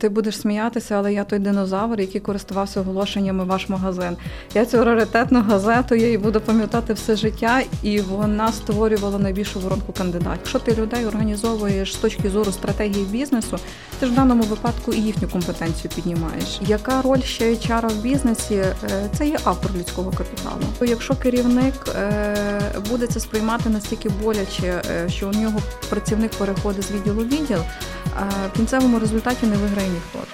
ти будеш сміятися, але я той динозавр, який користувався оголошеннями ваш магазин. Я цю раритетну газету я її буду пам'ятати все життя, і вона створювала найбільшу воронку кандидатів. Якщо ти людей організовуєш з точки зору стратегії бізнесу, ти ж в даному випадку і їхню компетенцію піднімаєш. Яка роль ще HR в бізнесі? Е, це є автор людського капіталу. Якщо керівник е, буде це сприймати настільки боляче, е, що у нього працівник переходить з відділу в відділ, в кінцевому результаті не виграє ніхто.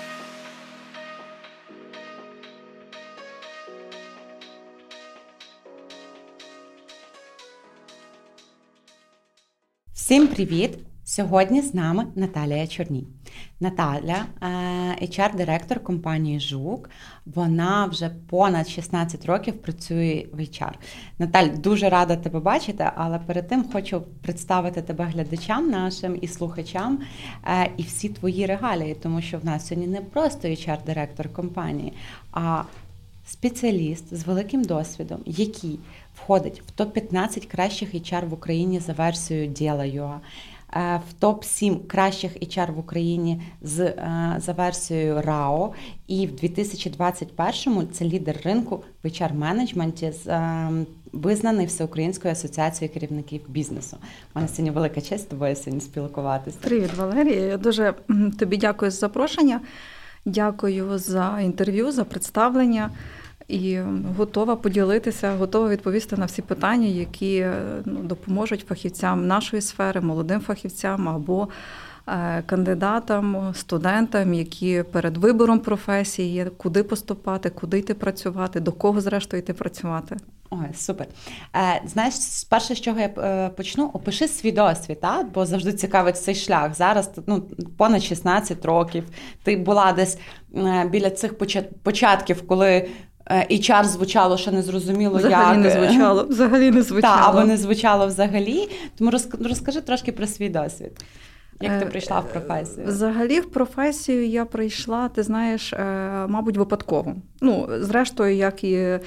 Всім привіт! Сьогодні з нами Наталія Чорній. Наталя, HR-директор е, компанії Жук. Вона вже понад 16 років працює в HR. Наталь, дуже рада тебе бачити, але перед тим хочу представити тебе глядачам нашим і слухачам е, і всі твої регалії, тому що в нас сьогодні не просто HR-директор компанії, а спеціаліст з великим досвідом, який входить в топ-15 кращих HR в Україні за версією Діла.ua, в топ 7 кращих HR в Україні з е, за версією РАО. І в 2021-му це лідер ринку в HR менеджменті з е, визнаний всеукраїнською асоціацією керівників бізнесу. У мене сьогодні велика честь тобою сьогодні спілкуватися. Привіт, Валерія. Я дуже тобі дякую за запрошення. Дякую за інтерв'ю, за представлення і готова поділитися, готова відповісти на всі питання, які ну, допоможуть фахівцям нашої сфери, молодим фахівцям або е, кандидатам, студентам, які перед вибором професії, куди поступати, куди йти працювати, до кого зрештою йти працювати. Ой, супер. Е, Знаєш, перше, з чого я е, почну, опиши свій досвід, а? бо завжди цікавить цей шлях. Зараз ну, понад 16 років. Ти була десь е, біля цих початків, коли HR е, звучало ще не зрозуміло, взагалі як. не звучало, взагалі не звучало. Так, або не звучало взагалі. Тому розкажи трошки про свій досвід. Як ти е, прийшла в професію? Взагалі, в професію я прийшла, ти знаєш, е, мабуть, випадково. Ну, зрештою, як і.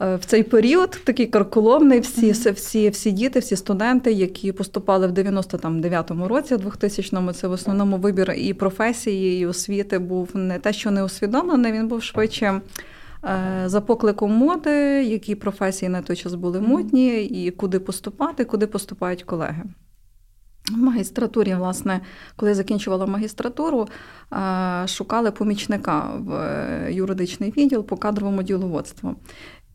В цей період такий карколомний, всі всі, всі діти, всі студенти, які поступали в 99-му році, 2000-му, це в основному вибір і професії, і освіти був не те, що не усвідомлений, він був швидше Е, за покликом моди, які професії на той час були модні, і куди поступати, куди поступають колеги. В магістратурі, власне, коли я закінчувала магістратуру, е, шукали помічника в е, юридичний відділ по кадровому діловодству.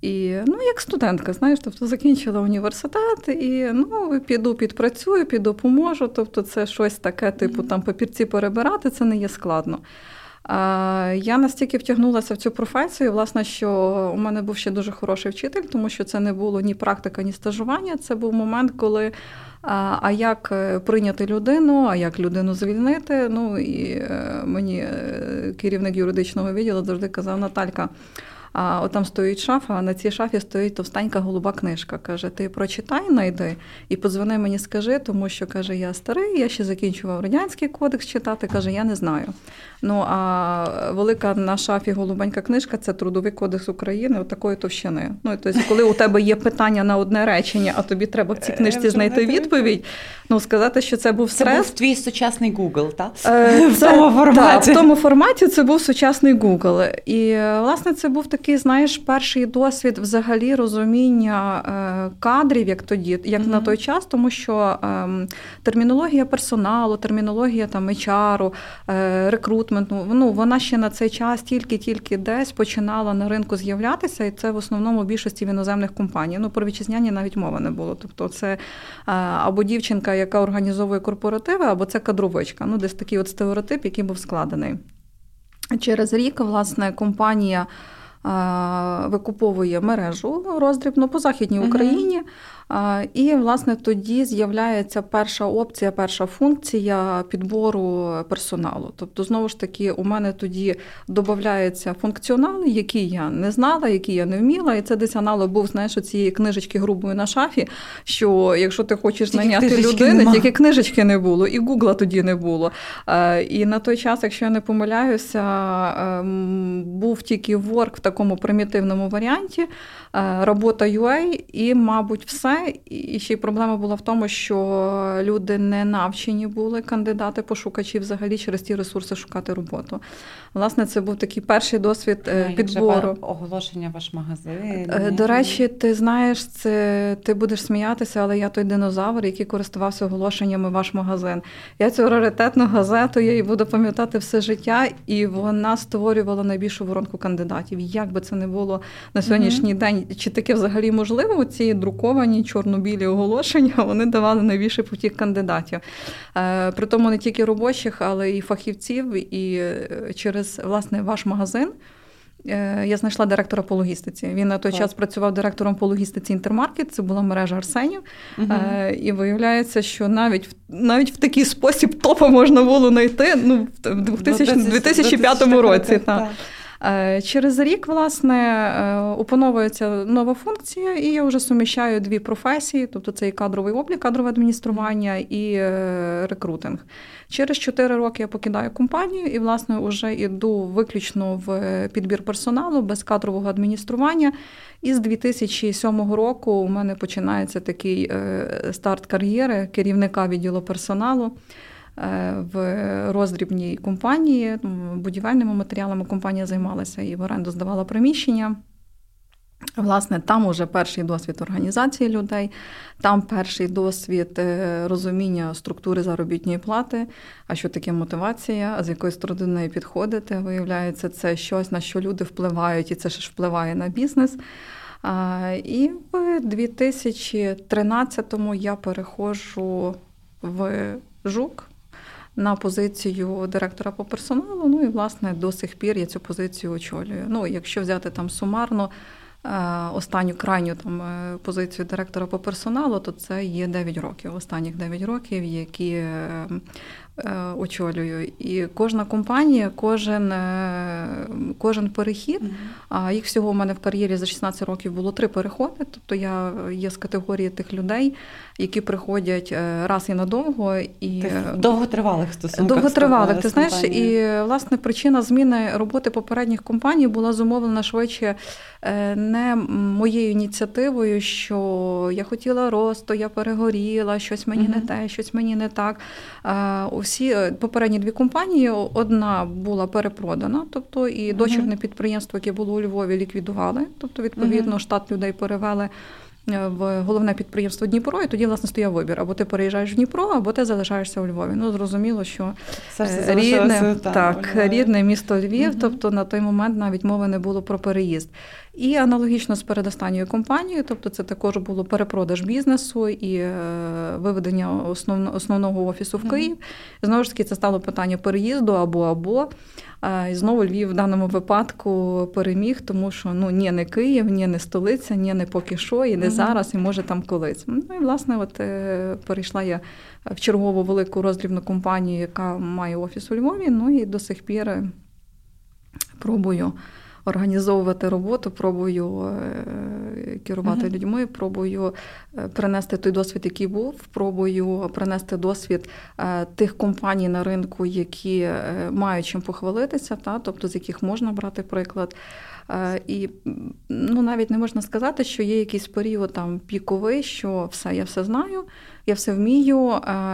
І ну, як студентка, знаєш, тобто закінчила університет і ну, піду підпрацюю, піду поможу. Тобто, це щось таке, типу там папірці перебирати, це не є складно. Я настільки втягнулася в цю професію, власне, що у мене був ще дуже хороший вчитель, тому що це не було ні практика, ні стажування. Це був момент, коли а як е, прийняти людину, а як людину звільнити. Ну і е, мені е, керівник юридичного відділу завжди казав Наталька. А от там стоїть шафа, а на цій шафі стоїть товстенька голуба книжка. Каже: Ти прочитай, найди і подзвони мені, скажи, тому що каже, я старий, я ще закінчував радянський кодекс читати. Каже, я не знаю. Ну а велика на шафі голубенька книжка це трудовий кодекс України, от такої товщини. Ну тобто, коли у тебе є питання на одне речення, а тобі треба в цій книжці знайти відповідь. Ну сказати, що це був стрес. Це був твій сучасний Google, так? Е, в тому форматі. Так, в тому форматі це був сучасний Google. І власне це був такий, знаєш, перший досвід взагалі розуміння е, кадрів, як тоді, як mm-hmm. на той час, тому що ем, термінологія персоналу, термінологія там HR, е, рекрутменту, рекрутменту, ну вона ще на цей час тільки-тільки десь починала на ринку з'являтися, і це в основному в більшості в іноземних компаній. Ну про вітчизняні навіть мови не було. Тобто, це е, або дівчинка, яка організовує корпоративи, або це кадровичка. Ну, десь такий от стереотип, який був складений. Через рік, власне, компанія. Викуповує мережу роздрібну по західній Україні, і, власне, тоді з'являється перша опція, перша функція підбору персоналу. Тобто, знову ж таки, у мене тоді додається функціонал, який я не знала, який я не вміла. І це десь аналог був знаєш, цієї книжечки грубої на шафі. Що якщо ти хочеш знайняти людину, тільки книжечки не було, і гугла тоді не було. І на той час, якщо я не помиляюся, ем, був тільки Work в такому примітивному варіанті, робота UA і, мабуть, все. І ще й проблема була в тому, що люди не навчені були кандидати, пошукачі взагалі через ті ресурси шукати роботу. Власне, це був такий перший досвід а, підбору. Оголошення ваш магазин. До речі, ти знаєш, це ти будеш сміятися, але я той динозавр, який користувався оголошеннями ваш магазин. Я цю раритетну газету я її буду пам'ятати все життя, і вона створювала найбільшу воронку кандидатів. Як би це не було на сьогоднішній mm-hmm. день, чи таке взагалі можливо? Ці друковані чорно-білі оголошення вони давали найбільший потік кандидатів. Е, при тому не тільки робочих, але і фахівців, і е, через власне ваш магазин. Е, я знайшла директора по логістиці. Він на той так. час працював директором по логістиці Інтермаркет, це була мережа Арсенів. Угу. І виявляється, що навіть навіть в такий спосіб топа можна було знайти ну, в 2000, 2005 році. Так. Так. Е, через рік, власне, е, опановується нова функція, і я вже суміщаю дві професії: тобто це і кадровий облік, кадрове адміністрування і е, рекрутинг. Через чотири роки я покидаю компанію і, власне, вже йду виключно в підбір персоналу без кадрового адміністрування. І з 2007 року у мене починається такий старт кар'єри керівника відділу персоналу. Е, в роздрібній компанії, будівельними матеріалами компанія займалася і в оренду здавала приміщення. Власне, там уже перший досвід організації людей, там перший досвід е, розуміння структури заробітної плати, а що таке мотивація, з якої сторони неї підходити. Виявляється, це щось, на що люди впливають, і це ж впливає на бізнес. І в 2013-му я переходжу в ЖУК на позицію директора по персоналу. Ну і власне до сих пір я цю позицію очолюю. Ну, якщо взяти там сумарно. Е, останню крайню там е, позицію директора по персоналу, то це є 9 років. Останніх 9 років, які е, очолюю. І кожна компанія, кожен кожен перехід, а їх всього у мене в кар'єрі за 16 років було три переходи. Тобто я є з категорії тих людей, які приходять раз і надовго. і Довготривалих стосунках. Довготривалих, ти знаєш, і власне причина зміни роботи попередніх компаній була зумовлена швидше не моєю ініціативою, що я хотіла росту, я перегоріла, щось мені uh-huh. не те, щось мені не так. Усі е, попередні дві компанії одна була перепродана, тобто і дочірне підприємство, яке було у Львові, ліквідували. Тобто, відповідно, штат людей перевели. Е, в головне підприємство Дніпро, і тоді власне стояв вибір: або ти переїжджаєш в Дніпро, або ти залишаєшся у Львові. Ну зрозуміло, що е, рідне так, рідне місто Львів, угу. тобто на той момент навіть мови не було про переїзд. І аналогічно з передостанньою компанією, тобто це також було перепродаж бізнесу і е, виведення основного офісу в Київ. Знову ж таки, це стало питання переїзду або або. І знову Львів в даному випадку переміг, тому що ну ні, не Київ, ні, не столиця, ні, не поки що, і не mm-hmm. зараз, і може там колись. Ну і власне, от е, перейшла я в чергову велику роздрібну компанію, яка має офіс у Львові. Ну і до сих пір е, пробую організовувати роботу, пробую е, керувати uh-huh. людьми, пробую е, принести той досвід, який був, пробую принести досвід е, тих компаній на ринку, які мають чим похвалитися, та тобто з яких можна брати приклад. І ну, навіть не можна сказати, що є якийсь період там піковий, що все, я все знаю, я все вмію,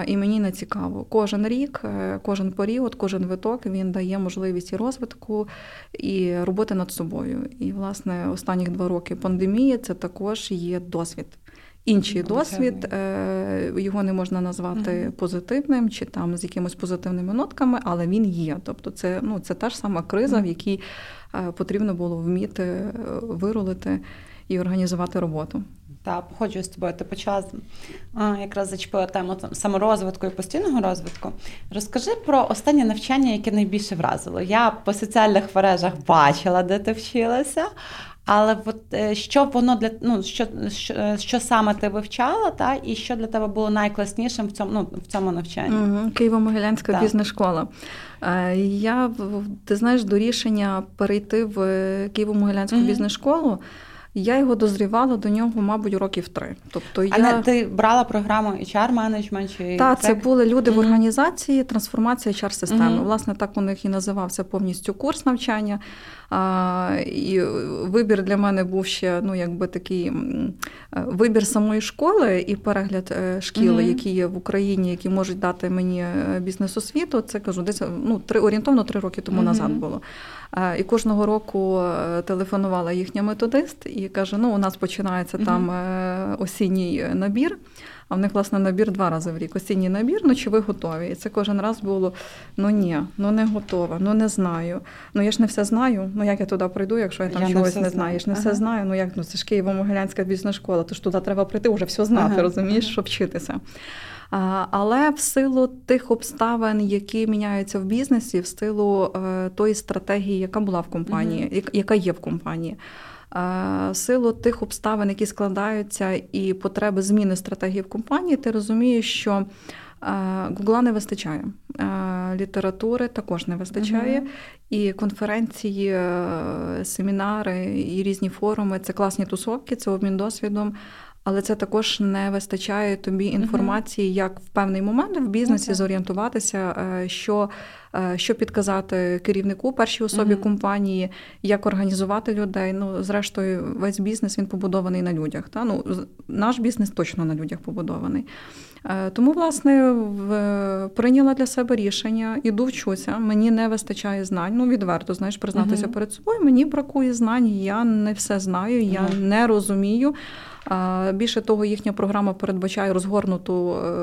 і мені не цікаво. Кожен рік, кожен період, кожен виток він дає можливість і розвитку, і роботи над собою. І, власне, останніх два роки пандемії це також є досвід. Інший досвід, е, його не можна назвати uh-huh. позитивним чи там з якимись позитивними нотками, але він є. Тобто, це ну це та ж сама криза, uh-huh. в якій е, потрібно було вміти е, вирулити і організувати роботу. Та походжу з тобою. Ти почала якраз зачепила тему саморозвитку і постійного розвитку. Розкажи про останнє навчання, яке найбільше вразило. Я по соціальних мережах бачила, де ти вчилася. Але от е, що воно для ну що що, е, що саме ти вивчала, та і що для тебе було найкласнішим в цьому ну, в цьому навчанні? Угу. Києво-Могилянська бізнес-школа. Е, я ти знаєш до рішення перейти в Києво-Могилянську угу. бізнес-школу. Я його дозрівала до нього, мабуть, років три. Тобто а я... не ти брала програму HR менеджмент чи Так, це були люди mm-hmm. в організації трансформація hr системи mm-hmm. Власне, так у них і називався повністю курс навчання. А, І вибір для мене був ще ну, якби такий вибір самої школи і перегляд е, шкіл, mm-hmm. які є в Україні, які можуть дати мені е, бізнес-освіту. Це кажу, десь ну, три орієнтовно три роки тому назад було. І кожного року е, телефонувала їхня методист і каже: ну, у нас починається там осінній набір. А в них, власне, набір два рази в рік. Осінній набір, ну чи ви готові? І це кожен раз було: ну ні, ну не готова, ну не знаю. Ну я ж не все знаю. Ну як я туди прийду, якщо я там я чогось не, не знаю. Я ж не ага. все знаю. Ну як ну це ж Києво-Могилянська бізнес-школа, то ж туди треба прийти, вже все знати, ага. розумієш, щоб вчитися. Але в силу тих обставин, які міняються в бізнесі, в силу е, тої стратегії, яка була в компанії, яка є в компанії. В силу тих обставин, які складаються, і потреби зміни стратегії в компанії, ти розумієш, що Гугла не вистачає, літератури також не вистачає, uh і конференції, е, семінари і різні форуми це класні тусовки, це обмін досвідом. Але це також не вистачає тобі інформації, як в певний момент в бізнесі okay. зорієнтуватися, е, що Е, що підказати керівнику першій особі mm-hmm. компанії, як організувати людей. Ну, зрештою, весь бізнес він побудований на людях. Та? Ну, Наш бізнес точно на людях побудований. Е, тому, власне, в, прийняла для себе рішення, іду вчуся, мені не вистачає знань. Ну, відверто, знаєш, признатися mm-hmm. перед собою. Мені бракує знань, я не все знаю, я mm-hmm. не розумію. Більше того, їхня програма передбачає розгорнуту е,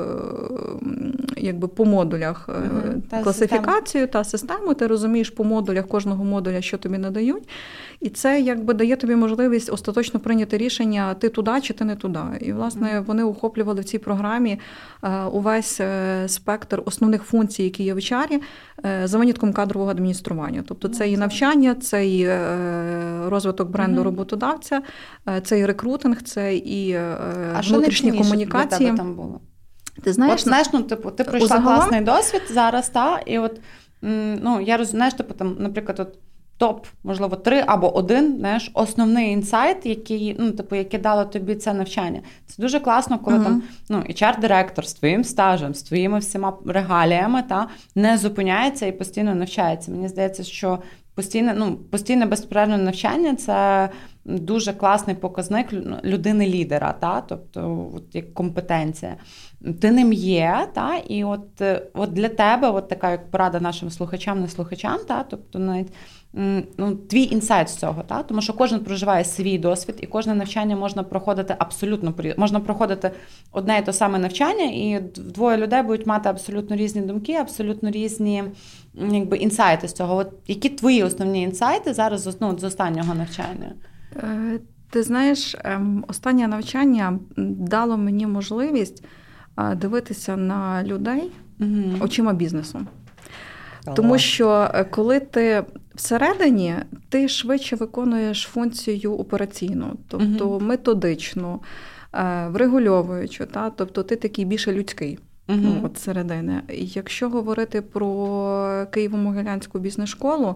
якби по модулях uh класифікацію та систему. Ти розумієш по модулях кожного модуля, що тобі надають. І це якби дає тобі можливість остаточно прийняти рішення, ти туди чи ти не туди. І, власне, вони охоплювали в цій програмі е, увесь спектр основних функцій, які є в HR, за винятком кадрового адміністрування. Тобто це і навчання, це і розвиток бренду роботодавця, це і рекрутинг, це і а внутрішні комунікації. Для тебе там було? Ти знаєш, от, знаєш, ну, типу, ти пройшла загалом... класний досвід зараз, та, і от ну, я розумію, типу, там, наприклад, от топ, можливо, три або один, знаєш, основний інсайт, який ну, типу, який дало тобі це навчання. Це дуже класно, коли uh-huh. там ну, HR-директор з твоїм стажем, з твоїми всіма регаліями та не зупиняється і постійно навчається. Мені здається, що постійне, ну, постійне безперервне навчання це дуже класний показник людини-лідера, та? тобто от як компетенція. Ти ним є, та? і от от для тебе от така як порада нашим слухачам, не слухачам, та? тобто навіть ну, твій інсайт з цього, та? тому що кожен проживає свій досвід, і кожне навчання можна проходити абсолютно можна проходити одне і те саме навчання, і двоє людей будуть мати абсолютно різні думки, абсолютно різні якби, інсайти з цього. От Які твої основні інсайти зараз ну, з останнього навчання? Е, ти знаєш, ем, останнє навчання дало мені можливість дивитися на людей угу. очима бізнесу. Тому що е, коли ти всередині, ти швидше виконуєш функцію операційну, тобто угу. методичну, е, врегульовуючу, та? тобто ти такий більше людський. uh Ну, от середини. Якщо говорити про Києво-Могилянську бізнес-школу,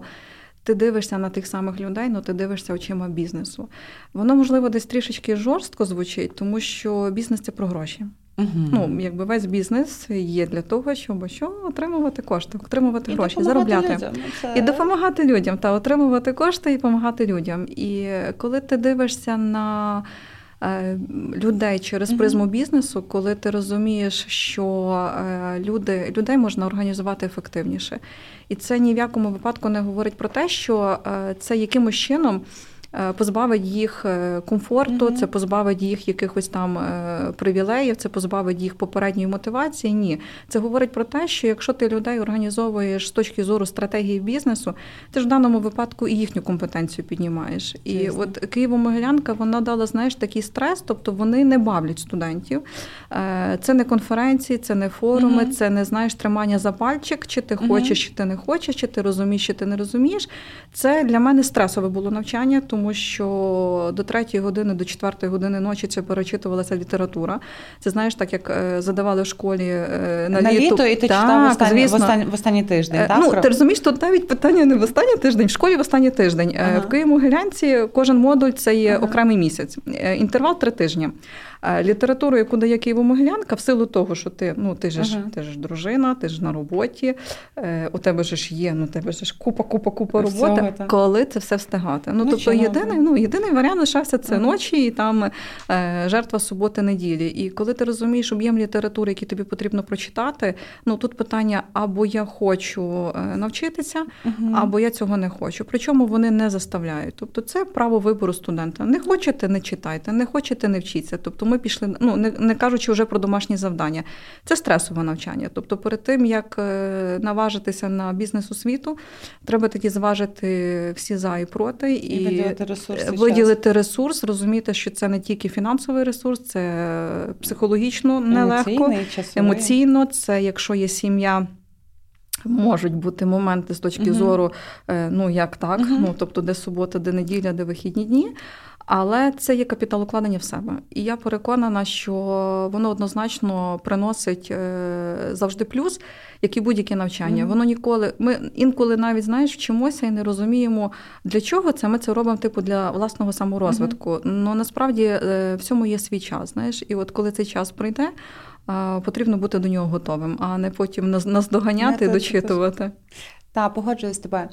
ти дивишся на тих самих людей, ну ти дивишся очима бізнесу. Воно, можливо, десь трішечки жорстко звучить, тому що бізнес це про гроші. Угу. Ну, якби весь бізнес є для того, щоб що отримувати кошти, отримувати і гроші, заробляти людям. Ну, це... і допомагати людям, та отримувати кошти і допомагати людям. І коли ти дивишся на людей через призму бізнесу, коли ти розумієш, що е, люди, людей можна організувати ефективніше, і це ні в якому випадку не говорить про те, що е, це якимось чином. Е, позбавить їх е, комфорту, mm-hmm. це позбавить їх якихось там е, привілеїв, це позбавить їх попередньої мотивації. Ні, це говорить про те, що якщо ти людей організовуєш з точки зору стратегії бізнесу, ти ж в даному випадку і їхню компетенцію піднімаєш. І Чесно. от Києво-Могилянка вона дала знаєш такий стрес, тобто вони не бавлять студентів. Це не конференції, це не форуми, mm-hmm. це не знаєш тримання за пальчик, чи ти хочеш, чи ти не хочеш, чи ти розумієш, чи ти не розумієш. Це для мене стресове було навчання. тому тому що до третьої години, до четвертої години ночі це перечитувалася література. Це знаєш, так як е, задавали в школі е, на, на літо. літо, і ти так, читав в останній, в, останній, в останній тиждень. Е, так? Ну, ти розумієш, тут навіть питання не в останній тиждень, в школі в останній тиждень. Ага. В Києві могилянці кожен модуль це є ага. окремий місяць. Інтервал три тижні. Літературу, яку дає Києво-Могилянка, в силу того, що ти ну, ти, ж, ага. ти ж дружина, ти ж на роботі, у тебе ж є, ну, у тебе ж купа, купа, купа роботи, Всього, коли це все встигати. Ну, ну Тобто єдиний ну, єдиний варіант лишався це ага. ночі і там е, жертва суботи-неділі. І коли ти розумієш об'єм літератури, який тобі потрібно прочитати, ну тут питання або я хочу е, навчитися, ага. або я цього не хочу. Причому вони не заставляють. Тобто це право вибору студента. Не хочете, не читайте, не хочете, не вчіться. Тобто ми пішли, ну не, не кажучи вже про домашні завдання. Це стресове навчання. Тобто, перед тим як е, наважитися на бізнес освіту, треба тоді зважити всі за і проти і, і виділити ресурс. Виділити ресурс, розуміти, що це не тільки фінансовий ресурс, це психологічно нелегко, емоційно. Це якщо є сім'я. Можуть бути моменти з точки uh-huh. зору, е, ну як так, uh-huh. ну тобто, де субота, де неділя, де вихідні дні. Але це є капіталокладення в себе. І я переконана, що воно однозначно приносить е, завжди плюс, як і будь-яке навчання. Mm-hmm. Воно ніколи. Ми інколи навіть знаєш, вчимося і не розуміємо, для чого це. Ми це робимо типу для власного саморозвитку. Mm-hmm. Ну насправді е, всьому є свій час. Знаєш, і от коли цей час прийде. Потрібно бути до нього готовим, а не потім наздоганяти і дочитувати. Та погоджуюсь з тобою.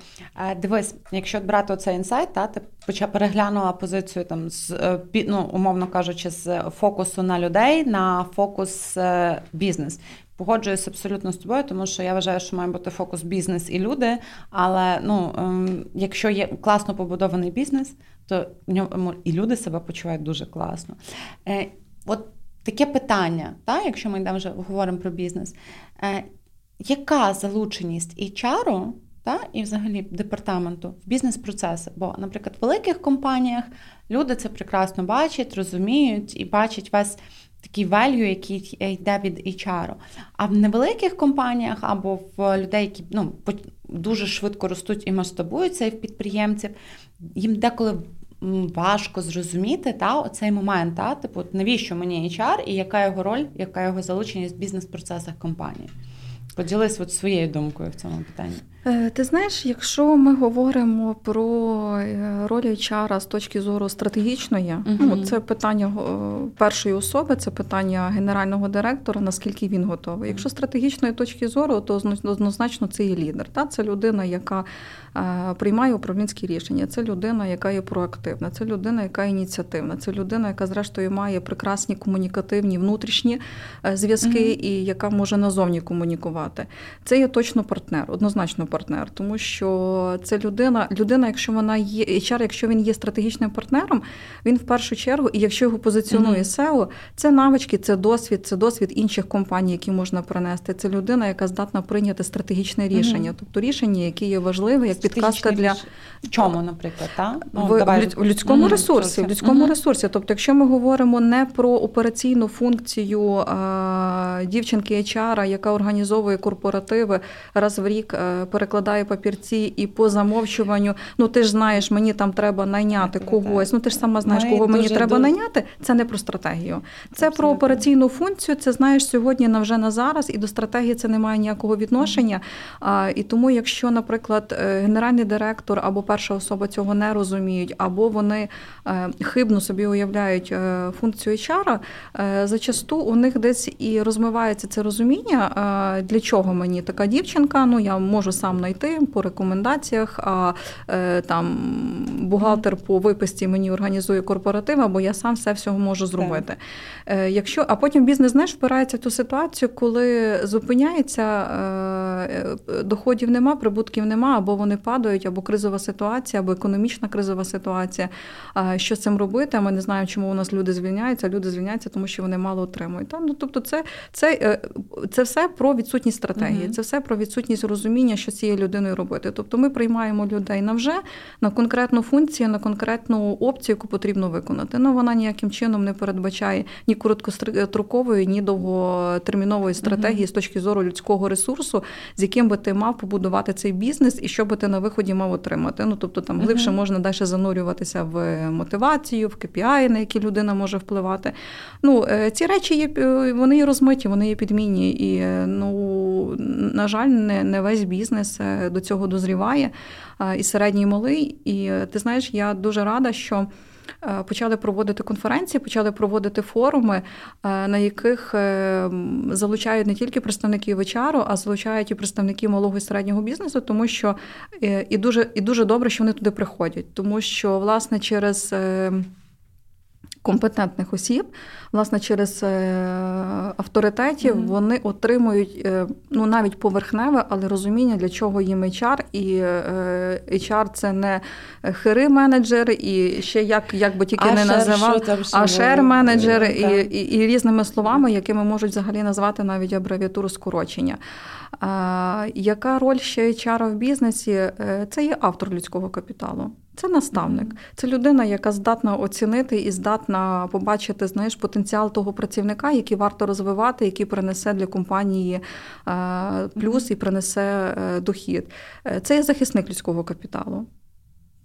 Е, дивись, якщо брати оцей інсайт, та ти переглянула позицію там з е, ну, умовно кажучи, з фокусу на людей на фокус е, бізнес. Погоджуюсь абсолютно з тобою, тому що я вважаю, що має бути фокус бізнес і люди. Але ну, ем, якщо є класно побудований бізнес, то в ньому і люди себе почувають дуже класно. От таке питання, та, якщо ми йдемо вже говоримо про бізнес яка залученість HR та, і взагалі департаменту в бізнес-процеси? Бо, наприклад, в великих компаніях люди це прекрасно бачать, розуміють і бачать весь такий value, який йде від HR. А в невеликих компаніях або в людей, які ну, дуже швидко ростуть і масштабуються і в підприємців, їм деколи. Важко зрозуміти та, оцей момент, та, типу, навіщо мені HR і яка його роль, яка його залученість в бізнес-процесах компанії. Поділись от своєю думкою в цьому питанні. Е, ти знаєш, якщо ми говоримо про е, роль HR з точки зору стратегічної, uh ну це питання першої особи, це питання генерального директора, наскільки він готовий. Якщо з стратегічної точки зору, то однозначно це є лідер. Та? Це людина, яка е, приймає управлінські рішення, це людина, яка є проактивна, це людина, яка ініціативна, це людина, яка зрештою має прекрасні комунікативні внутрішні зв'язки uh і яка може назовні комунікувати. Це є точно партнер, однозначно партнер, тому що це людина, людина, якщо вона є HR, якщо він є стратегічним партнером, він в першу чергу, і якщо його позиціонує SEO, mm-hmm. це навички, це досвід, це досвід інших компаній, які можна принести. Це людина, яка здатна прийняти стратегічне рішення, mm-hmm. тобто рішення, які є важливе, як підказка для в чому, наприклад, та ну, в, давай... в людському mm-hmm. ресурсі, в людському ресурсі. Тобто, якщо ми говоримо не про операційну функцію а, дівчинки HR, яка організовує корпоративи раз в рік перекладає папірці і по замовчуванню, ну ти ж знаєш, мені там треба найняти когось. Ну ти ж сама знаєш, кого мені треба дуже... найняти. Це не про стратегію. Це Абсолютно. про операційну функцію. Це знаєш сьогодні на вже на зараз, і до стратегії це не має ніякого відношення. А, І тому, якщо, наприклад, е, генеральний директор або перша особа цього не розуміють, або вони е, хибно собі уявляють е, функцію HR, зачасту у них десь і розмивається це розуміння, для чого мені така дівчинка. Ну я можу сам знайти по рекомендаціях, а е, там бухгалтер по виписці мені організує корпоратив, або я сам все всього можу зробити. Е, якщо, А потім бізнес знаєш, впирається в ту ситуацію, коли зупиняється, е, доходів нема, прибутків нема, або вони падають, або кризова ситуація, або економічна кризова ситуація. Що з цим робити? Ми не знаємо, чому у нас люди звільняються. Люди звільняються, тому що вони мало отримують. Там, ну, Тобто, це це, це все про відсутність стратегії, uh це все про відсутність розуміння, що цією людиною робити. Тобто ми приймаємо людей на вже на конкретну функцію, на конкретну опцію, яку потрібно виконати. Ну вона ніяким чином не передбачає ні короткострокової, ні довготермінової стратегії uh з точки зору людського ресурсу, з яким би ти мав побудувати цей бізнес і що би ти на виході мав отримати. Ну тобто там глибше uh-huh. можна далі занурюватися в мотивацію, в KPI, на які людина може впливати. Ну, Ці речі є вони є розмиті, вони є підмінні. І, ну, на жаль, не, не весь бізнес до цього дозріває, і середній і малий. І ти знаєш, я дуже рада, що. Е, почали проводити конференції, почали проводити форуми, е, на яких е, залучають не тільки представників HR, а залучають і представників малого і середнього бізнесу, тому що і дуже, і дуже добре, що вони туди приходять, тому що власне через компетентних осіб, власне, через е, авторитетів mm-hmm. вони отримують е, ну навіть поверхневе, але розуміння, для чого їм HR, і е, HR – це не хири менеджер, і ще як як би тільки а не називав, а шер менеджер, і, і, і різними словами, якими можуть взагалі назвати навіть абревіатуру скорочення. А, Яка роль ще HR в бізнесі? Це є автор людського капіталу. Це наставник, це людина, яка здатна оцінити і здатна побачити знаєш, потенціал того працівника, який варто розвивати, який принесе для компанії е, плюс і принесе е, дохід. Е, це є захисник людського капіталу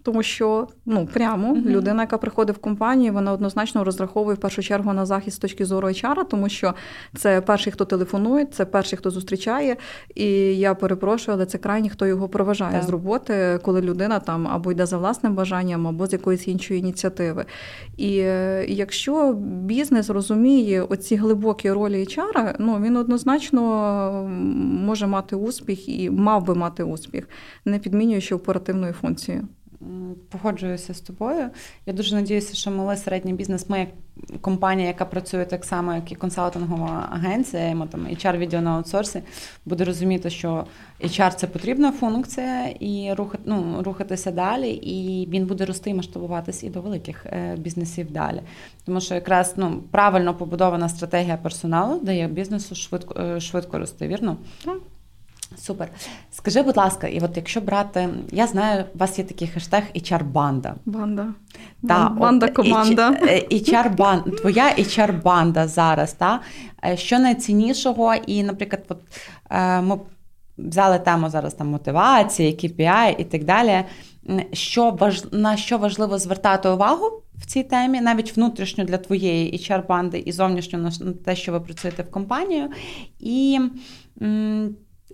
тому що ну прямо uh-huh. людина, яка приходить в компанію, вона однозначно розраховує в першу чергу на захист з точки зору HR, тому що це перший, хто телефонує, це перший, хто зустрічає. І я перепрошую, але це крайній, хто його проважає так. з роботи, коли людина там або йде за власним бажанням, або з якоїсь іншої ініціативи. І е, якщо бізнес розуміє оці глибокі ролі HR, ну він однозначно може мати успіх і мав би мати успіх, не підмінюючи оперативною функцією. Погоджуюся з тобою. Я дуже надіюся, що малий середній бізнес, ми як компанія, яка працює так само, як і консалтингова агенція, ми там hr відео на аутсорсі, буде розуміти, що HR – це потрібна функція, і рухати, ну, рухатися далі, і він буде рости і масштабуватися і до великих е, бізнесів далі. Тому що якраз ну, правильно побудована стратегія персоналу дає бізнесу швидко е, швидко рости, вірно? Супер. Скажи, будь ласка, і от якщо брати, я знаю, у вас є такий хештег HR-банда. Банда. Та, банда команда. HR-банда, твоя HR-банда зараз, та? Е, що найціннішого, і, наприклад, от, е, ми взяли тему зараз там мотивації, KPI і так далі. Що важ... На що важливо звертати увагу в цій темі, навіть внутрішньо для твоєї HR-банди і зовнішньо на те, що ви працюєте в компанію. І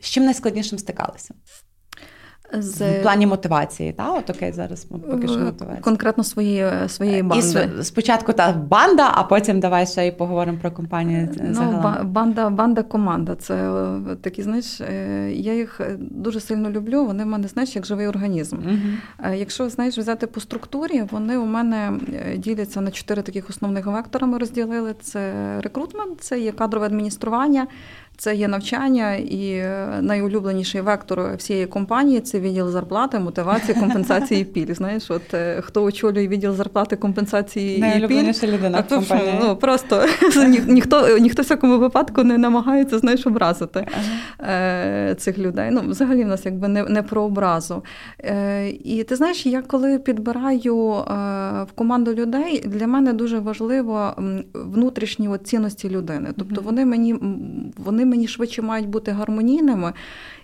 з чим найскладнішим стикалися? З... В плані мотивації, так? От окей, зараз поки що мотивація. Конкретно своєї своєї банди. І спочатку та банда, а потім давай ще й поговоримо про компанію. Ну, загалом. Банда, банда, команда. Це е, такі, знаєш, е, я їх дуже сильно люблю. Вони в мене, знаєш, як живий організм. Угу. Якщо знаєш, взяти по структурі, вони у мене діляться на чотири таких основних вектора. Ми розділили: це рекрутмент, це є кадрове адміністрування. Це є навчання, і е, найулюбленіший вектор всієї компанії це відділ зарплати, мотивації, компенсації пільг. Знаєш, от е, хто очолює відділ зарплати, компенсації і пільг, людина в компанії. Ну, просто ніхто ніхто в всякому випадку не намагається знаєш, образити ага. цих людей. Ну, взагалі в нас якби не не про образу. І ти знаєш, я коли підбираю в команду людей, для мене дуже важливо внутрішні цінності людини. Тобто вони мені вони вони мені швидше мають бути гармонійними.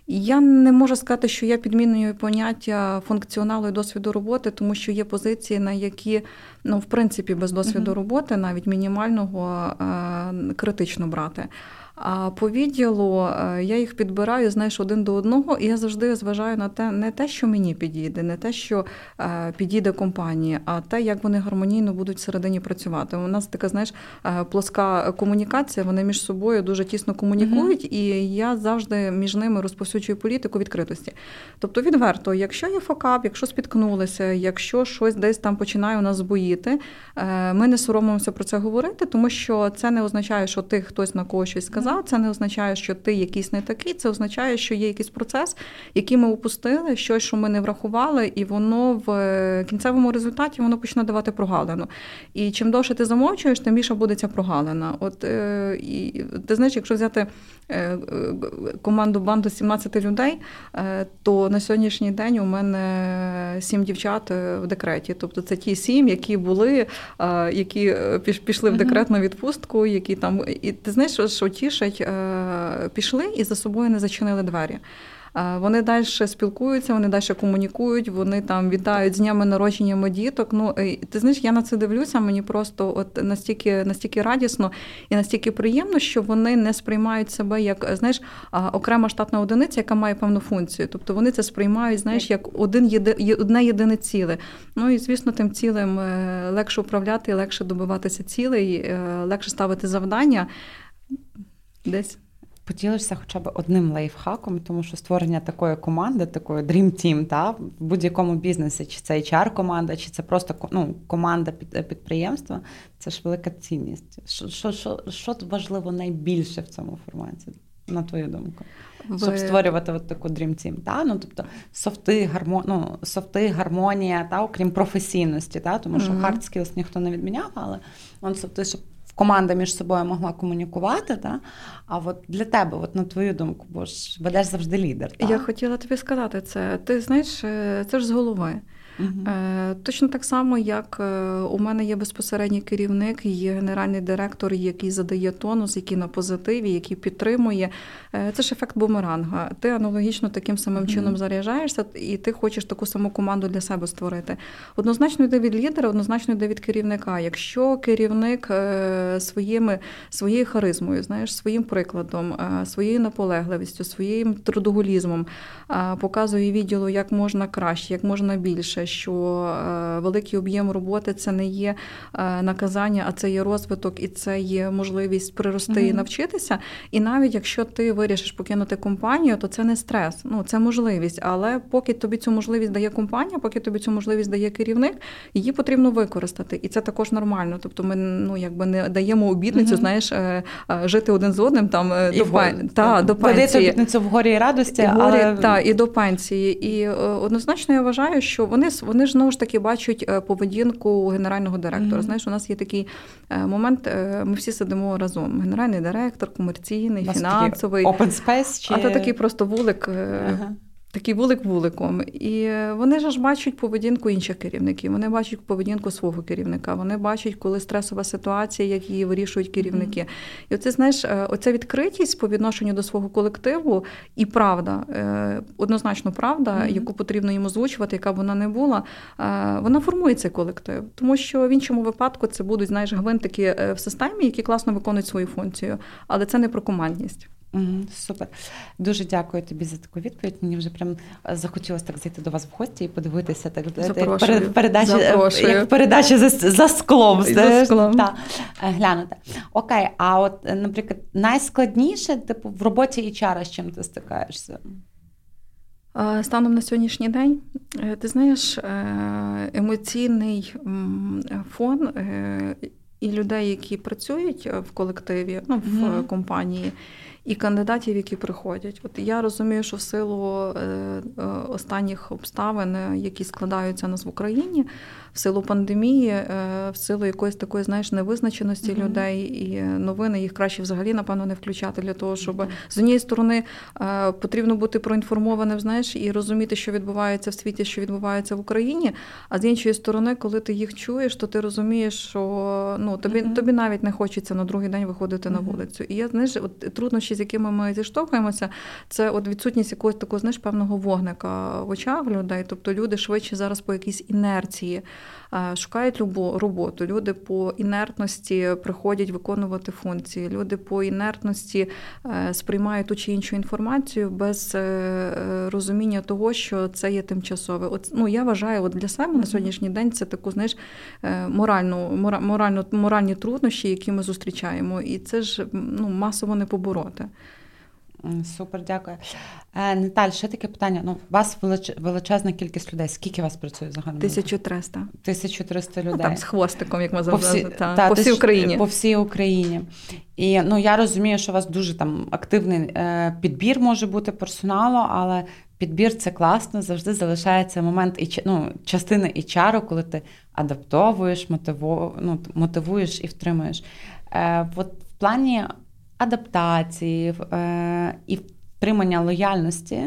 Я не можу сказати, що я підмінюю поняття функціоналу і досвіду роботи, тому що є позиції, на які, ну, в принципі, без досвіду роботи, навіть мінімального, е, критично брати. А по відділу е, я їх підбираю, знаєш, один до одного, і я завжди зважаю на те, не те, що мені підійде, не те, що е, підійде компанії, а те, як вони гармонійно будуть всередині працювати. У нас така, знаєш, е, плоска комунікація, вони між собою дуже тісно комунікують, mm-hmm. і я завжди між ними розповсюджую політику відкритості. Тобто, відверто, якщо є факап, якщо спіткнулися, якщо щось десь там починає у нас збоїти, ми не соромимося про це говорити, тому що це не означає, що ти хтось на когось щось сказав сказав, це не означає, що ти якийсь не такий. Це означає, що є якийсь процес, який ми упустили, щось, що ми не врахували, і воно в кінцевому результаті воно почне давати прогалину. І чим довше ти замовчуєш, тим більше буде ця прогалина. От е, і ти знаєш, якщо взяти е, команду банду 17 людей, е, то на сьогоднішній день у мене сім дівчат в декреті. Тобто це ті сім, які були, які пішли в декретну відпустку, які там і ти знаєш, що ті значить, пішли і за собою не зачинили двері. Вони далі спілкуються, вони далі комунікують, вони там вітають з днями народженнями діток. Ну ти знаєш, я на це дивлюся. Мені просто от настільки настільки радісно і настільки приємно, що вони не сприймають себе як знаєш окрема штатна одиниця, яка має певну функцію. Тобто вони це сприймають, знаєш, як один єди, одне єдине ціле. Ну і звісно, тим цілем е, легше управляти, легше добиватися цілей, е, легше ставити завдання десь поділишся хоча б одним лайфхаком, тому що створення такої команди, такої Dream Team, та, в будь-якому бізнесі, чи це HR-команда, чи це просто ну, команда підприємства, це ж велика цінність. Що що, що, що важливо найбільше в цьому форматі, на твою думку? Ви... Щоб створювати от таку Dream Team. Та? Ну, тобто софти, гармо... ну, софти, гармонія, та, окрім професійності, та? тому що mm-hmm. hard skills ніхто не відміняв, але он софти, щоб команда між собою могла комунікувати. Та? А от для тебе, от на твою думку, бо ж ведеш завжди лідер. Та? Я хотіла тобі сказати це. Ти знаєш, е, це ж з голови. Е, точно так само, як е, у мене є безпосередній керівник, є генеральний директор, який задає тонус, який на позитиві, який підтримує. Е, це ж ефект бумеранга. Ти аналогічно таким самим чином заряджаєшся, і ти хочеш таку саму команду для себе створити. Однозначно йде від лідера, однозначно йде від керівника. Якщо керівник своїми, своєю харизмою, знаєш, своїм прикладом, своєю наполегливістю, своїм трудоголізмом показує відділу, як можна краще, як можна більше що е, великий об'єм роботи це не є е, наказання, а це є розвиток і це є можливість прирости mm-hmm. і навчитися. І навіть якщо ти вирішиш покинути компанію, то це не стрес, ну це можливість. Але поки тобі цю можливість дає компанія, поки тобі цю можливість дає керівник, її потрібно використати, і це також нормально. Тобто, ми ну якби не даємо обітницю, mm-hmm. знаєш, е, жити один з одним там і до пен... та, до пенсії. обітницю в горі і радості, і горі, але... та і до пенсії. І однозначно я вважаю, що вони вони ж знову ж таки бачать е, поведінку генерального директора. Mm-hmm. Знаєш, у нас є такий е, момент, е, ми всі сидимо разом. Генеральний директор, комерційний, фінансовий. Open space чи... А це такий просто вулик. Ага. Такий вулик вуликом. І вони ж бачать поведінку інших керівників. Вони бачать поведінку свого керівника. Вони бачать, коли стресова ситуація, як її вирішують керівники. І оце знаєш, е, оця відкритість по відношенню до свого колективу і правда, е, однозначно правда, mm-hmm. яку потрібно їм озвучувати, яка б вона не була, е, вона формує цей колектив. Тому що в іншому випадку це будуть знаєш гвинтики в системі, які класно виконують свою функцію, але це не про командність. Угу, Супер. Дуже дякую тобі за таку відповідь. Мені вже прям захотілося так зайти до вас в гості і подивитися так Запрошую. як передача як передача за за склом. За склом. Та, е, глянути. Окей, а от, наприклад, найскладніше типу в роботі HR, з чим ти стикаєшся? Станом на сьогоднішній день, е, ти знаєш, е, емоційний фон і людей, які працюють в колективі, ну в mm-hmm. компанії і кандидатів, які приходять. От я розумію, що в силу е, е, останніх обставин, які складаються нас в Україні, в силу пандемії, е, в силу якоїсь такої знаєш невизначеності mm-hmm. людей і новини їх краще взагалі напевно не включати для того, щоб mm-hmm. з однієї сторони потрібно бути проінформованим, знаєш, і розуміти, що відбувається в світі, що відбувається в Україні. А з іншої сторони, коли ти їх чуєш, то ти розумієш, що ну тобі mm-hmm. тобі навіть не хочеться на другий день виходити на вулицю. І я знаєш, от труднощі з якими ми зіштовхуємося, це от відсутність якогось такого знаєш, певного вогника в очах людей. Тобто люди швидше зараз по якійсь інерції шукають роботу. Люди по інертності приходять виконувати функції. Люди по інертності е, сприймають ту чи іншу інформацію без е, розуміння того, що це є тимчасове. От ну я вважаю, от для себе на сьогоднішній день це таку знаєш моральну, моральну, моральні труднощі, які ми зустрічаємо, і це ж ну масово не побороти. Супер, дякую. Е, Наталь, ще таке питання. Ну, у вас величезна кількість людей. Скільки вас працює загалом? 1300. 1300 людей. Ну, там з хвостиком, як ми завжди, по, та, та, по всій Україні. По всій Україні. І ну, я розумію, що у вас дуже там активний е, підбір може бути персоналу, але підбір це класно, завжди залишається момент і ну, частина і чару, коли ти адаптовуєш, мотиву, ну, мотивуєш і втримуєш. Е, От в плані адаптації е, і втримання лояльності.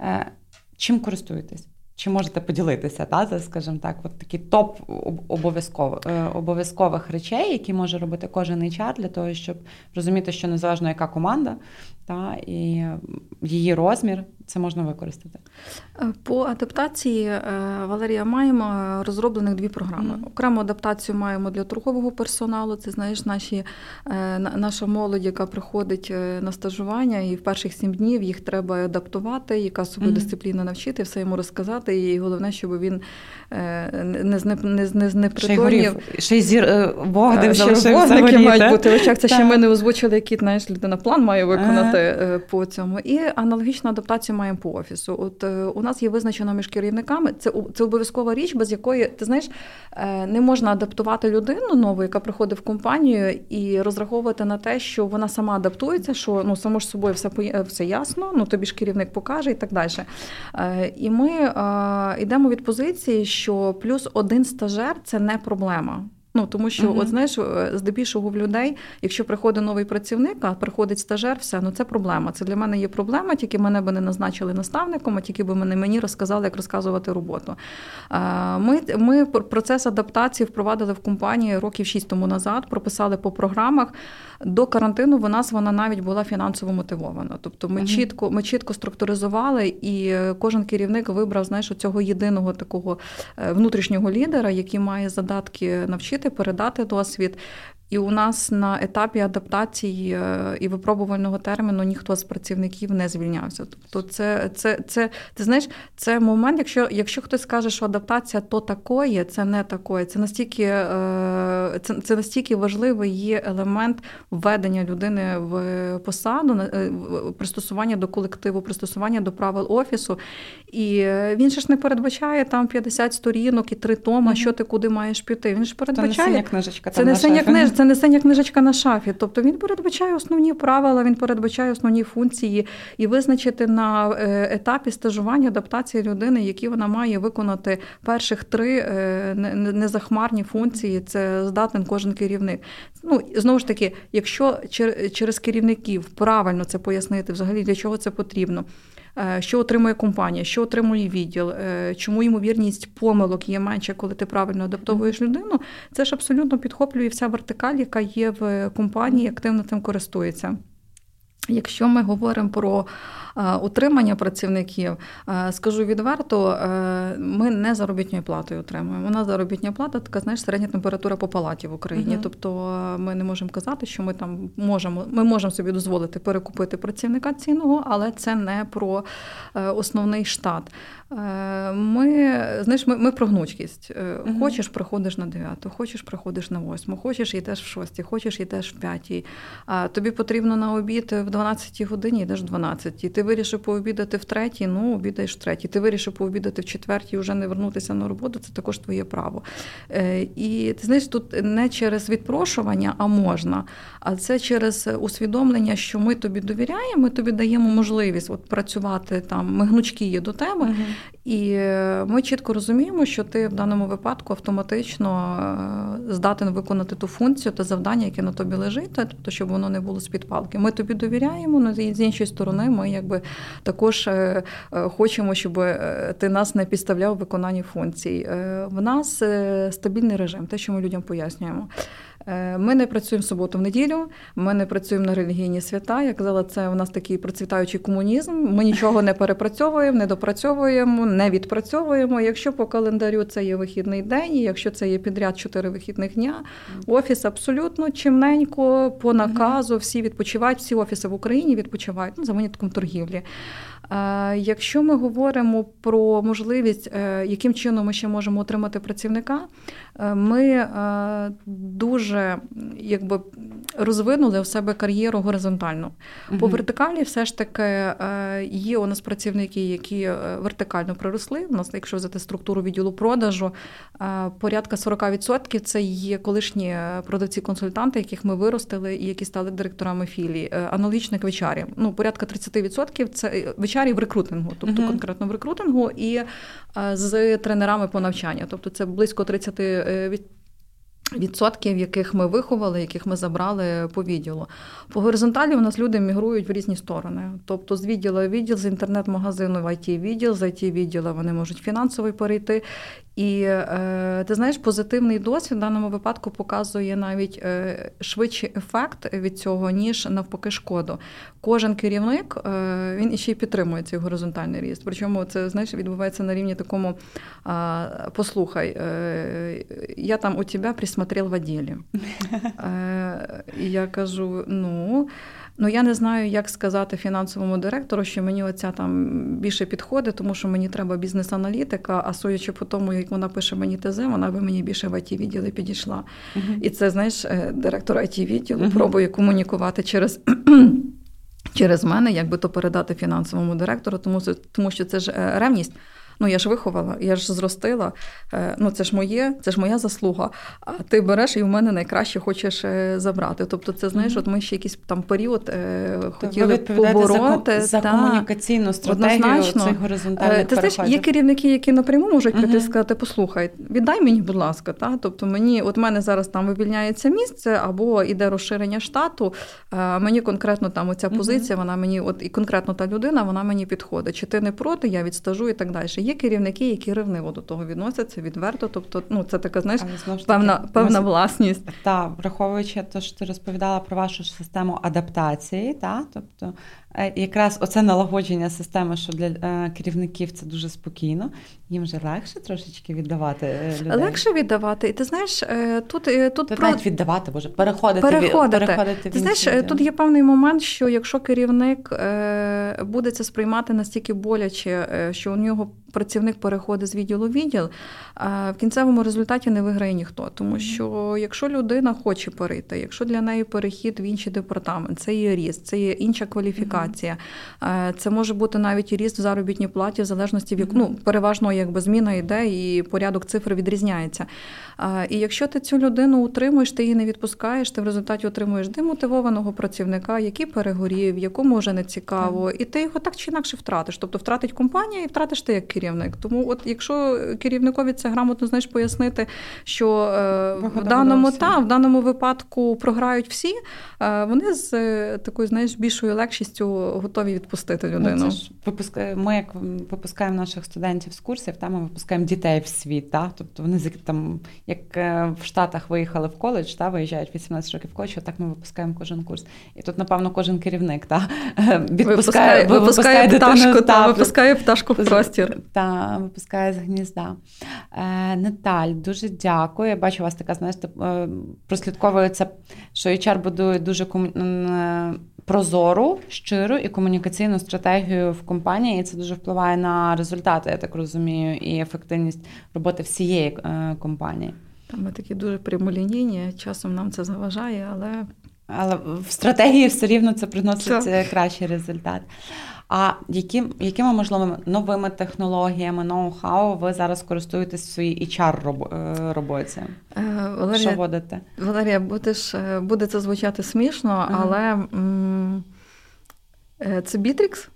Е, чим користуєтесь? Чи можете поділитися, та, скажімо так, от такі топ е, обов'язкових речей, які може робити кожен HR для того, щоб розуміти, що незалежно яка команда, та, і її розмір, це можна використати? Е, по адаптації, е, Валерія, маємо розроблених дві програми. Mm. Окрему адаптацію маємо для торгового персоналу. Це знаєш, наші, е, наша молодь, яка приходить на стажування, і в перших сім днів їх треба адаптувати, яка собі mm. дисципліна навчити, все йому розказати. І головне, щоб він не не, не, не. Ще й зір вогник вогники мають бути в очах. Це ще ми не озвучили, який знаєш, людина план має виконати по цьому. І аналогічна адаптація маємо по офісу. От е, у нас є визначено між керівниками. Це це обов'язкова річ, без якої ти знаєш, е, не можна адаптувати людину нову, яка приходить в компанію, і розраховувати на те, що вона сама адаптується, що ну само ж собою все все ясно. Ну тобі ж керівник покаже і так далі. Е, і ми йдемо від позиції, що плюс один стажер це не проблема. Ну тому що, uh-huh. от знаєш, е, здебільшого в людей, якщо приходить новий працівник, а приходить стажер, все ну це проблема. Це для мене є проблема, тільки мене би не назначили наставником, а тільки би мене мені розказали, як розказувати роботу. Ми ми процес адаптації впровадили в компанії років шість тому назад, прописали по програмах. До карантину в нас вона навіть була фінансово мотивована. Тобто ми uh-huh. чітко ми чітко структуризували, і е, кожен керівник вибрав знаєш, цього єдиного такого е, внутрішнього лідера, який має задатки навчити, передати досвід. І у нас на етапі адаптації е, і випробувального терміну ніхто з працівників не звільнявся. Тобто, це це, це ти знаєш, це момент, якщо якщо хтось скаже, що адаптація то такої, це не такої. Це настільки е, це, це настільки важливий є елемент введення людини в посаду, е, пристосування до колективу, пристосування до правил офісу. І він же ж не передбачає там 50 сторінок і три тома, mm-hmm. що ти куди маєш піти. Він ж передбачає Це не синя книжечка. Це не синя книжечка це не синя книжечка на шафі. Тобто він передбачає основні правила, він передбачає основні функції і визначити на е, етапі стажування адаптації людини, які вона має виконати перших три е, незахмарні функції. Це здатен кожен керівник. Ну знову ж таки, якщо через керівників правильно це пояснити, взагалі для чого це потрібно. Е, що отримує компанія, що отримує відділ, е, чому ймовірність помилок є менша, коли ти правильно адаптовуєш людину. Це ж абсолютно підхоплює вся вертикаль, яка є в компанії, активно цим користується. Якщо ми говоримо про Е, утримання працівників, е, скажу відверто, е, ми не заробітною платою отримуємо. У нас заробітня плата така, знаєш, середня температура по палаті в Україні. Uh-huh. Тобто ми не можемо казати, що ми там можемо, ми можемо собі дозволити перекупити працівника цінного, але це не про основний штат. Ми знаєш, ми, ми про гнучкість. Uh-huh. Хочеш, приходиш на 9, хочеш, приходиш на 8, хочеш, йдеш в 6, хочеш, йдеш в 5. Тобі потрібно на обід в 12 годині, йдеш в 12. Ти вирішив пообідати в третій, ну обідаєш в третій. Ти вирішив пообідати в четвертій, вже не вернутися на роботу. Це також твоє право. Е, і ти знаєш, тут не через відпрошування, а можна, а це через усвідомлення, що ми тобі довіряємо, ми тобі даємо можливість от працювати там. Ми гнучкі є до тебе, uh і е, ми чітко розуміємо, що ти в даному випадку автоматично е, здатен виконати ту функцію та завдання, яке на тобі лежить, тобто, щоб воно не було з-під палки. Ми тобі довіряємо, але ну, з іншої сторони, ми якби також е, хочемо, щоб ти нас не підставляв в виконанні функцій. В нас стабільний режим, те, що ми людям пояснюємо. Е, ми не працюємо в суботу в неділю, ми не працюємо на релігійні свята. Я казала, це у нас такий процвітаючий комунізм. Ми нічого не перепрацьовуємо, не допрацьовуємо, не відпрацьовуємо. Якщо по календарю це є вихідний день, якщо це є підряд чотири вихідних дня, офіс абсолютно чимненько по наказу, всі відпочивають, всі офіси в Україні відпочивають ну, за винятком торгівлі. Е, якщо ми говоримо про можливість, е, яким чином ми ще можемо отримати працівника, е, ми дуже якби розвинули у себе кар'єру горизонтально. Угу. По вертикалі все ж таки є у нас працівники, які вертикально приросли. У нас, якщо взяти структуру відділу продажу, порядка 40% це є колишні продавці-консультанти, яких ми виростили і які стали директорами філії. Аналогічно як вечарі. Ну, порядка 30% це В рекрутингу, тобто uh-huh. конкретно в рекрутингу, і з тренерами по навчанню. Тобто це близько 30 від. відсотків, яких ми виховали, яких ми забрали по відділу. По горизонталі у нас люди мігрують в різні сторони. Тобто з відділу в відділ, з інтернет-магазину в it відділ з it відділу вони можуть фінансовий перейти. І е, ти знаєш, позитивний досвід в даному випадку показує навіть е, швидший ефект від цього, ніж навпаки, шкоду. Кожен керівник е, він іще й підтримує цей горизонтальний ріст. Причому це знаєш, відбувається на рівні такому: послухай, я там у тебе присмотрел в відділі. І я кажу: ну. Ну я не знаю, як сказати фінансовому директору, що мені оця там більше підходить, тому що мені треба бізнес-аналітика, а судячи по тому, як вона пише мені ТЗ, вона би мені більше в it відділі підійшла. Uh-huh. І це, знаєш, е, директор it відділу uh-huh. пробує комунікувати через. Через мене, як би то передати фінансовому директору, тому тому що це ж е, ревність. Ну я ж виховала, я ж зростила. Е, ну це ж моє, це ж моя заслуга. А ти береш і в мене найкраще хочеш е, забрати. Тобто, це знаєш, от ми ще якийсь там період е, хотіли ви побороти за, за та, комунікаційну стратегію однозначно. цих горизонтальних Ти знаєш, є керівники, які напряму можуть прийти і сказати, послухай, віддай мені, будь ласка, та тобто мені, от мене зараз там вивільняється місце, або іде розширення штату. Мені конкретно там оця позиція, вона мені, от і конкретно та людина, вона мені підходить. Чи ти не проти, я відстажу і так далі. Є керівники, які ревниво до того відносяться відверто. Тобто, ну це така знаєш, певна певна ми... власність. Так, враховуючи те, що ти розповідала про вашу систему адаптації, та тобто Е, якраз оце налагодження системи, що для е, керівників це дуже спокійно. Їм вже легше трошечки віддавати е, людей? Легше віддавати. І ти знаєш, тут тут про... навіть віддавати, боже, переходити. Переходити. переходити ти знаєш, відділ. тут є певний момент, що якщо керівник буде це сприймати настільки боляче, що у нього працівник переходить з відділу в відділ, в кінцевому результаті не виграє ніхто. Тому що якщо людина хоче перейти, якщо для неї перехід в інший департамент, це є ріст, це є інша кваліфікація це може бути навіть і ріст в заробітній платі, в залежності від ну, переважно, якби зміна йде, і порядок цифр відрізняється. Е, і якщо ти цю людину утримуєш, ти її не відпускаєш, ти в результаті отримуєш демотивованого працівника, який перегорів, якому вже не цікаво, і ти його так чи інакше втратиш. Тобто втратить компанія і втратиш ти як керівник. Тому, от якщо керівникові це грамотно знаєш пояснити, що е, в даному та в даному випадку програють всі, вони з такою знаєш більшою легшістю готові відпустити ну, людину. Ну, це ж випускає, Ми як випускаємо наших студентів з курсів, там ми випускаємо дітей в світ. Та? Тобто вони там, як е, в Штатах виїхали в коледж, та виїжджають 18 років в коледж, так ми випускаємо кожен курс. І тут, напевно, кожен керівник та, відпускає, випускає, випускає пташку, дитину, та, випускає пташку в простір. Та, випускає з гнізда. Е, Наталь, дуже дякую. Я бачу, у вас така, знаєте, е, прослідковується, що HR будує дуже кому прозору, щиру і комунікаційну стратегію в компанії, і це дуже впливає на результати, я так розумію, і ефективність роботи всієї е, компанії. Ми такі дуже прямолінійні, часом нам це заважає, але. Але в стратегії все рівно це приносить це. кращий результат. А які, якими можливо новими технологіями, ноу-хау ви зараз користуєтесь в своїй HR е, роботі? Е, Валерія, Що водите? Валерія, будеш, е, буде це звучати смішно, ага. але м- це Бітрікс,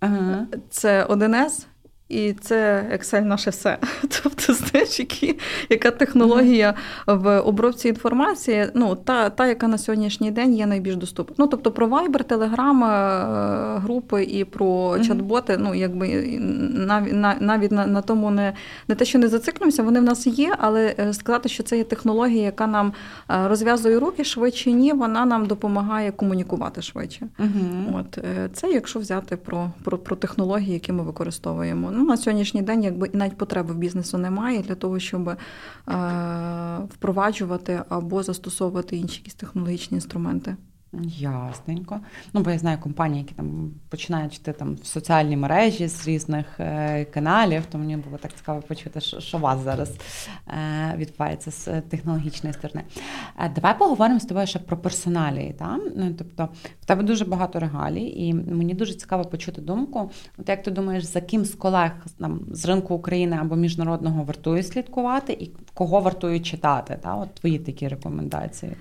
ага. це 1С, і це Excel наше все. Тобто, знаєш, які, яка технологія в обробці інформації, ну, та, та, яка на сьогоднішній день є найбільш доступна. Ну, тобто про Viber, Telegram, е, групи і про чат-боти, ну, якби навіть навіть на, на тому не не те, що не зациклюємося, вони в нас є, але е, сказати, що це є технологія, яка нам е, розв'язує руки швидше, ні, вона нам допомагає комунікувати швидше. Uh-huh. От Це якщо взяти про, про, про технології, які ми використовуємо. Ну, на сьогоднішній день якби і навіть потреби в бізнесу немає для того, щоб е, впроваджувати або застосовувати інші якісь технологічні інструменти. Ясненько. Ну, бо я знаю компанії, які там починають йти там в соціальні мережі з різних е, каналів, то мені було так цікаво почути, що, що у вас зараз е, відбувається з технологічної сторони. Е, давай поговоримо з тобою ще про персоналії. Та? Ну, тобто, в тебе дуже багато регалій, і мені дуже цікаво почути думку. От як ти думаєш, за ким з колег там, з ринку України або міжнародного вартує слідкувати, і кого вартує читати? Та? От твої такі рекомендації.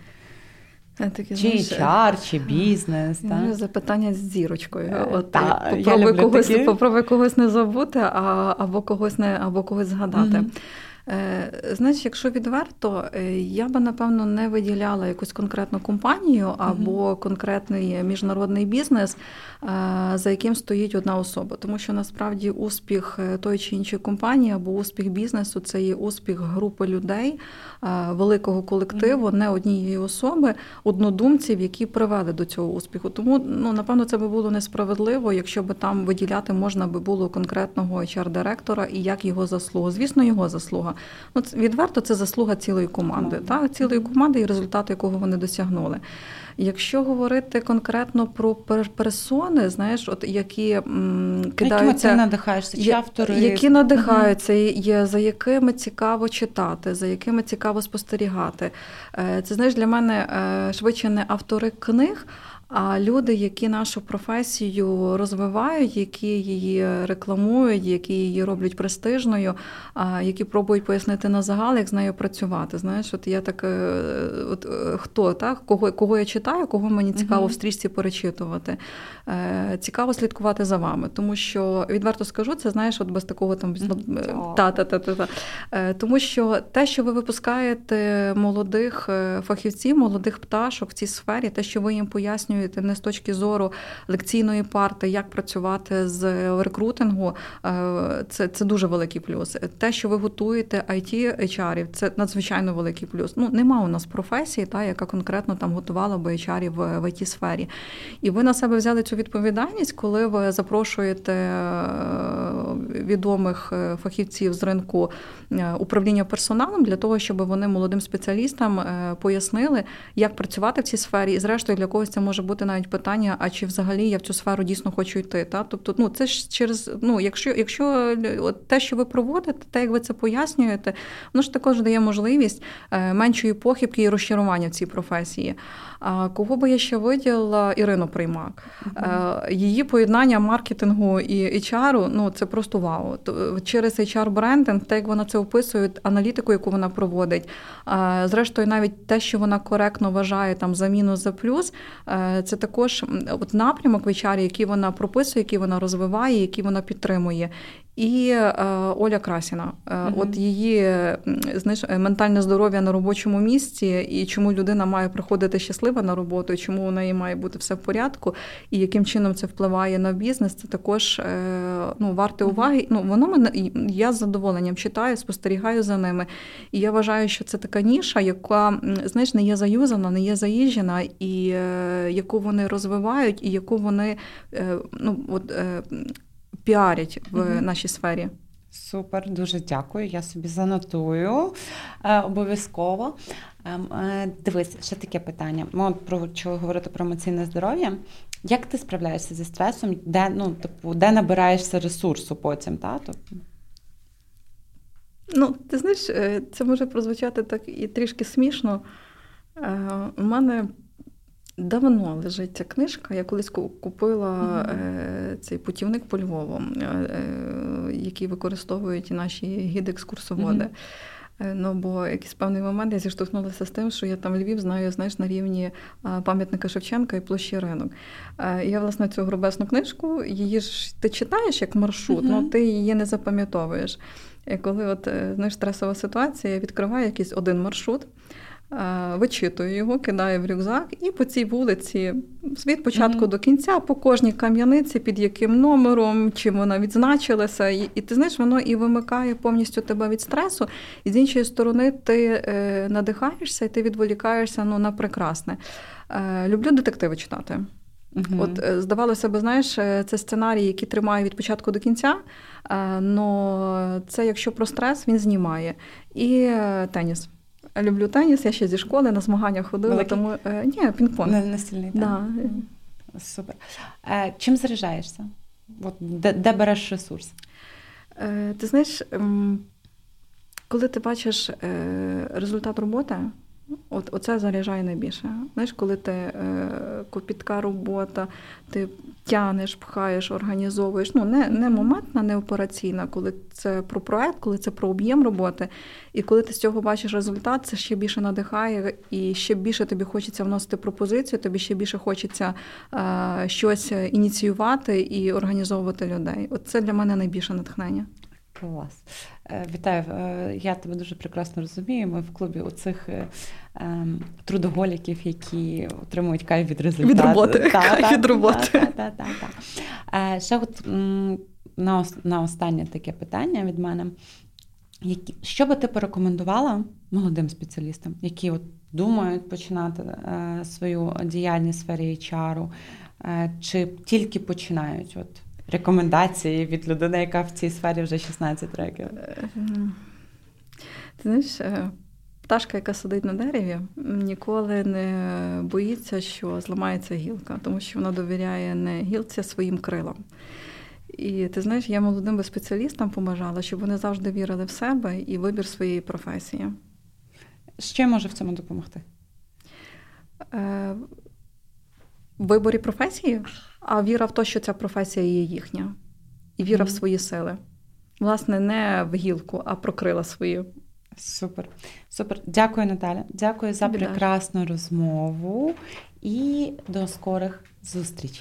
Такі, чи HR, чи бізнес. Так? Запитання з зірочкою. Е, От, та, Попробуй когось такі. попробуй когось не забути, а, або когось не або когось згадати. Е, знаєш, якщо відверто, е, я би напевно не виділяла якусь конкретну компанію або конкретний міжнародний бізнес, за яким стоїть одна особа. Тому що насправді успіх тої чи іншої компанії або успіх бізнесу це є успіх групи людей, великого колективу, не однієї особи, однодумців, які привели до цього успіху. Тому ну напевно це би було несправедливо, якщо би там виділяти можна би було конкретного HR-директора і як його заслуга. Звісно, його заслуга. Ну, відверто це заслуга цілої команди, та цілої команди і результат, якого вони досягнули. Якщо говорити конкретно про персони, знаєш, от які м, кидаються, ти надихаєшся, чи автори які надихаються, є за якими цікаво читати, за якими цікаво спостерігати. Е, це знаєш для мене е, швидше не автори книг. А люди, які нашу професію розвивають, які її рекламують, які її роблять престижною, які пробують пояснити на загал, як з нею працювати. Знаєш, от я так е, от е, хто так, кого кого я читаю, кого мені цікаво в стрічці перечитувати. Е, цікаво слідкувати за вами, тому що відверто скажу, це знаєш, от без такого там та-та-та-та. Тому що те, що ви випускаєте молодих фахівців, молодих пташок в цій сфері, те, що ви їм пояснюєте пояснюєте не з точки зору лекційної парти, як працювати з рекрутингу, е, це це дуже великий плюс. Те, що ви готуєте it HR-ів, це надзвичайно великий плюс. Ну нема у нас професії, та яка конкретно там готувала би HR в, в it сфері. І ви на себе взяли цю відповідальність, коли ви запрошуєте е, відомих е, фахівців з ринку управління персоналом для того, щоб вони молодим спеціалістам пояснили, як працювати в цій сфері, і зрештою для когось це може бути бути навіть питання, а чи взагалі я в цю сферу дійсно хочу йти. Та? Тобто, ну це ж через ну, якщо якщо от те, що ви проводите, те, як ви це пояснюєте, воно ж також дає можливість е, меншої похибки і розчарування в цій професії. А кого би я ще виділа Ірину Приймак? Uh-huh. Її поєднання маркетингу і HR, ну це просто вау. Через HR-брендинг, те, як вона це описує, аналітику, яку вона проводить. Зрештою, навіть те, що вона коректно вважає там за мінус за плюс, е, це також от напрямок в HR, який вона прописує, який вона розвиває, який вона підтримує. І е, Оля Красіна, е, uh от її знаєш, ментальне здоров'я на робочому місці, і чому людина має приходити щаслива на роботу, і чому у неї має бути все в порядку, і яким чином це впливає на бізнес, це також е, ну, варте уваги. Ну, воно мене я з задоволенням читаю, спостерігаю за ними. І я вважаю, що це така ніша, яка знаєш, не є заюзана, не є заїжджена, і е, яку вони розвивають, і яку вони е, ну, от, е, піарять в угу. нашій сфері. Супер, дуже дякую. Я собі занотую е, обов'язково. Е, е, дивись, ще таке питання. Ми от про почали говорити про емоційне здоров'я. Як ти справляєшся зі стресом? Де ну, типу, де набираєшся ресурсу потім? Та? Тобто... Ну, ти знаєш, е, це може прозвучати так і трішки смішно. Е, у мене Давно лежить ця книжка. Я колись купила mm-hmm. цей путівник по Львову, е, е, який використовують і наші гіди-екскурсоводи. Mm-hmm. Ну, бо якийсь певний момент я зіштовхнулася з тим, що я там Львів знаю, знаєш, на рівні пам'ятника Шевченка і площі ринок. Я, власне, цю грубесну книжку, її ж ти читаєш як маршрут, але mm-hmm. ну ти її не запам'ятовуєш. І коли от знаєш, стресова ситуація, я відкриваю якийсь один маршрут. Е, вичитую його, кидаю в рюкзак, і по цій вулиці від початку mm-hmm. до кінця, по кожній кам'яниці, під яким номером, чим вона відзначилася, і, і ти знаєш, воно і вимикає повністю тебе від стресу. І з іншої сторони, ти е, надихаєшся і ти відволікаєшся ну, на прекрасне. Е, люблю детективи читати. Uh-huh. От е, здавалося б, знаєш, е, це сценарій, який тримає від початку до кінця. але це якщо про стрес, він знімає. І теніс. Люблю теніс, я ще зі школи на змагання ходила, Великий? тому е, ні, пінг-понг. Не, настільний, да. Супер. Е, чим заряджаєшся? От, Де де береш ресурс? Е, Ти знаєш, ем, коли ти бачиш результат роботи, От Оце заряджає найбільше. Знаєш, коли ти копітка робота, ти тянеш, пхаєш, організовуєш. Ну, не не моментна, не операційна, коли це про проект, коли це про об'єм роботи. І коли ти з цього бачиш результат, це ще більше надихає, і ще більше тобі хочеться вносити пропозицію, тобі ще більше хочеться е, щось ініціювати і організовувати людей. От це для мене найбільше натхнення. Клас. Е, вітаю, е, я тебе дуже прекрасно розумію. Ми в клубі у цих ем, трудоголіків, які отримують кайф від результату. Від роботи. Та, кайф від роботи. Та, та, та, та. Ще от на на останнє таке питання від мене. Які, Що би ти порекомендувала молодим спеціалістам, які от думають починати е, свою діяльність в сфері HR, е, чи тільки починають? От рекомендації від людини, яка в цій сфері вже 16 років? Е, ти знаєш, е, пташка, яка сидить на дереві, ніколи не боїться, що зламається гілка, тому що вона довіряє не гілці, а своїм крилам. І ти знаєш, я молодим би спеціалістам побажала, щоб вони завжди вірили в себе і вибір своєї професії. Що може в цьому допомогти? Виборі професії, а віра в те, що ця професія є їхня, і віра mm. в свої сили. Власне, не в гілку, а про крила свої. Супер. Супер. Дякую, Наталя. Дякую за прекрасну розмову і до скорих зустрічей.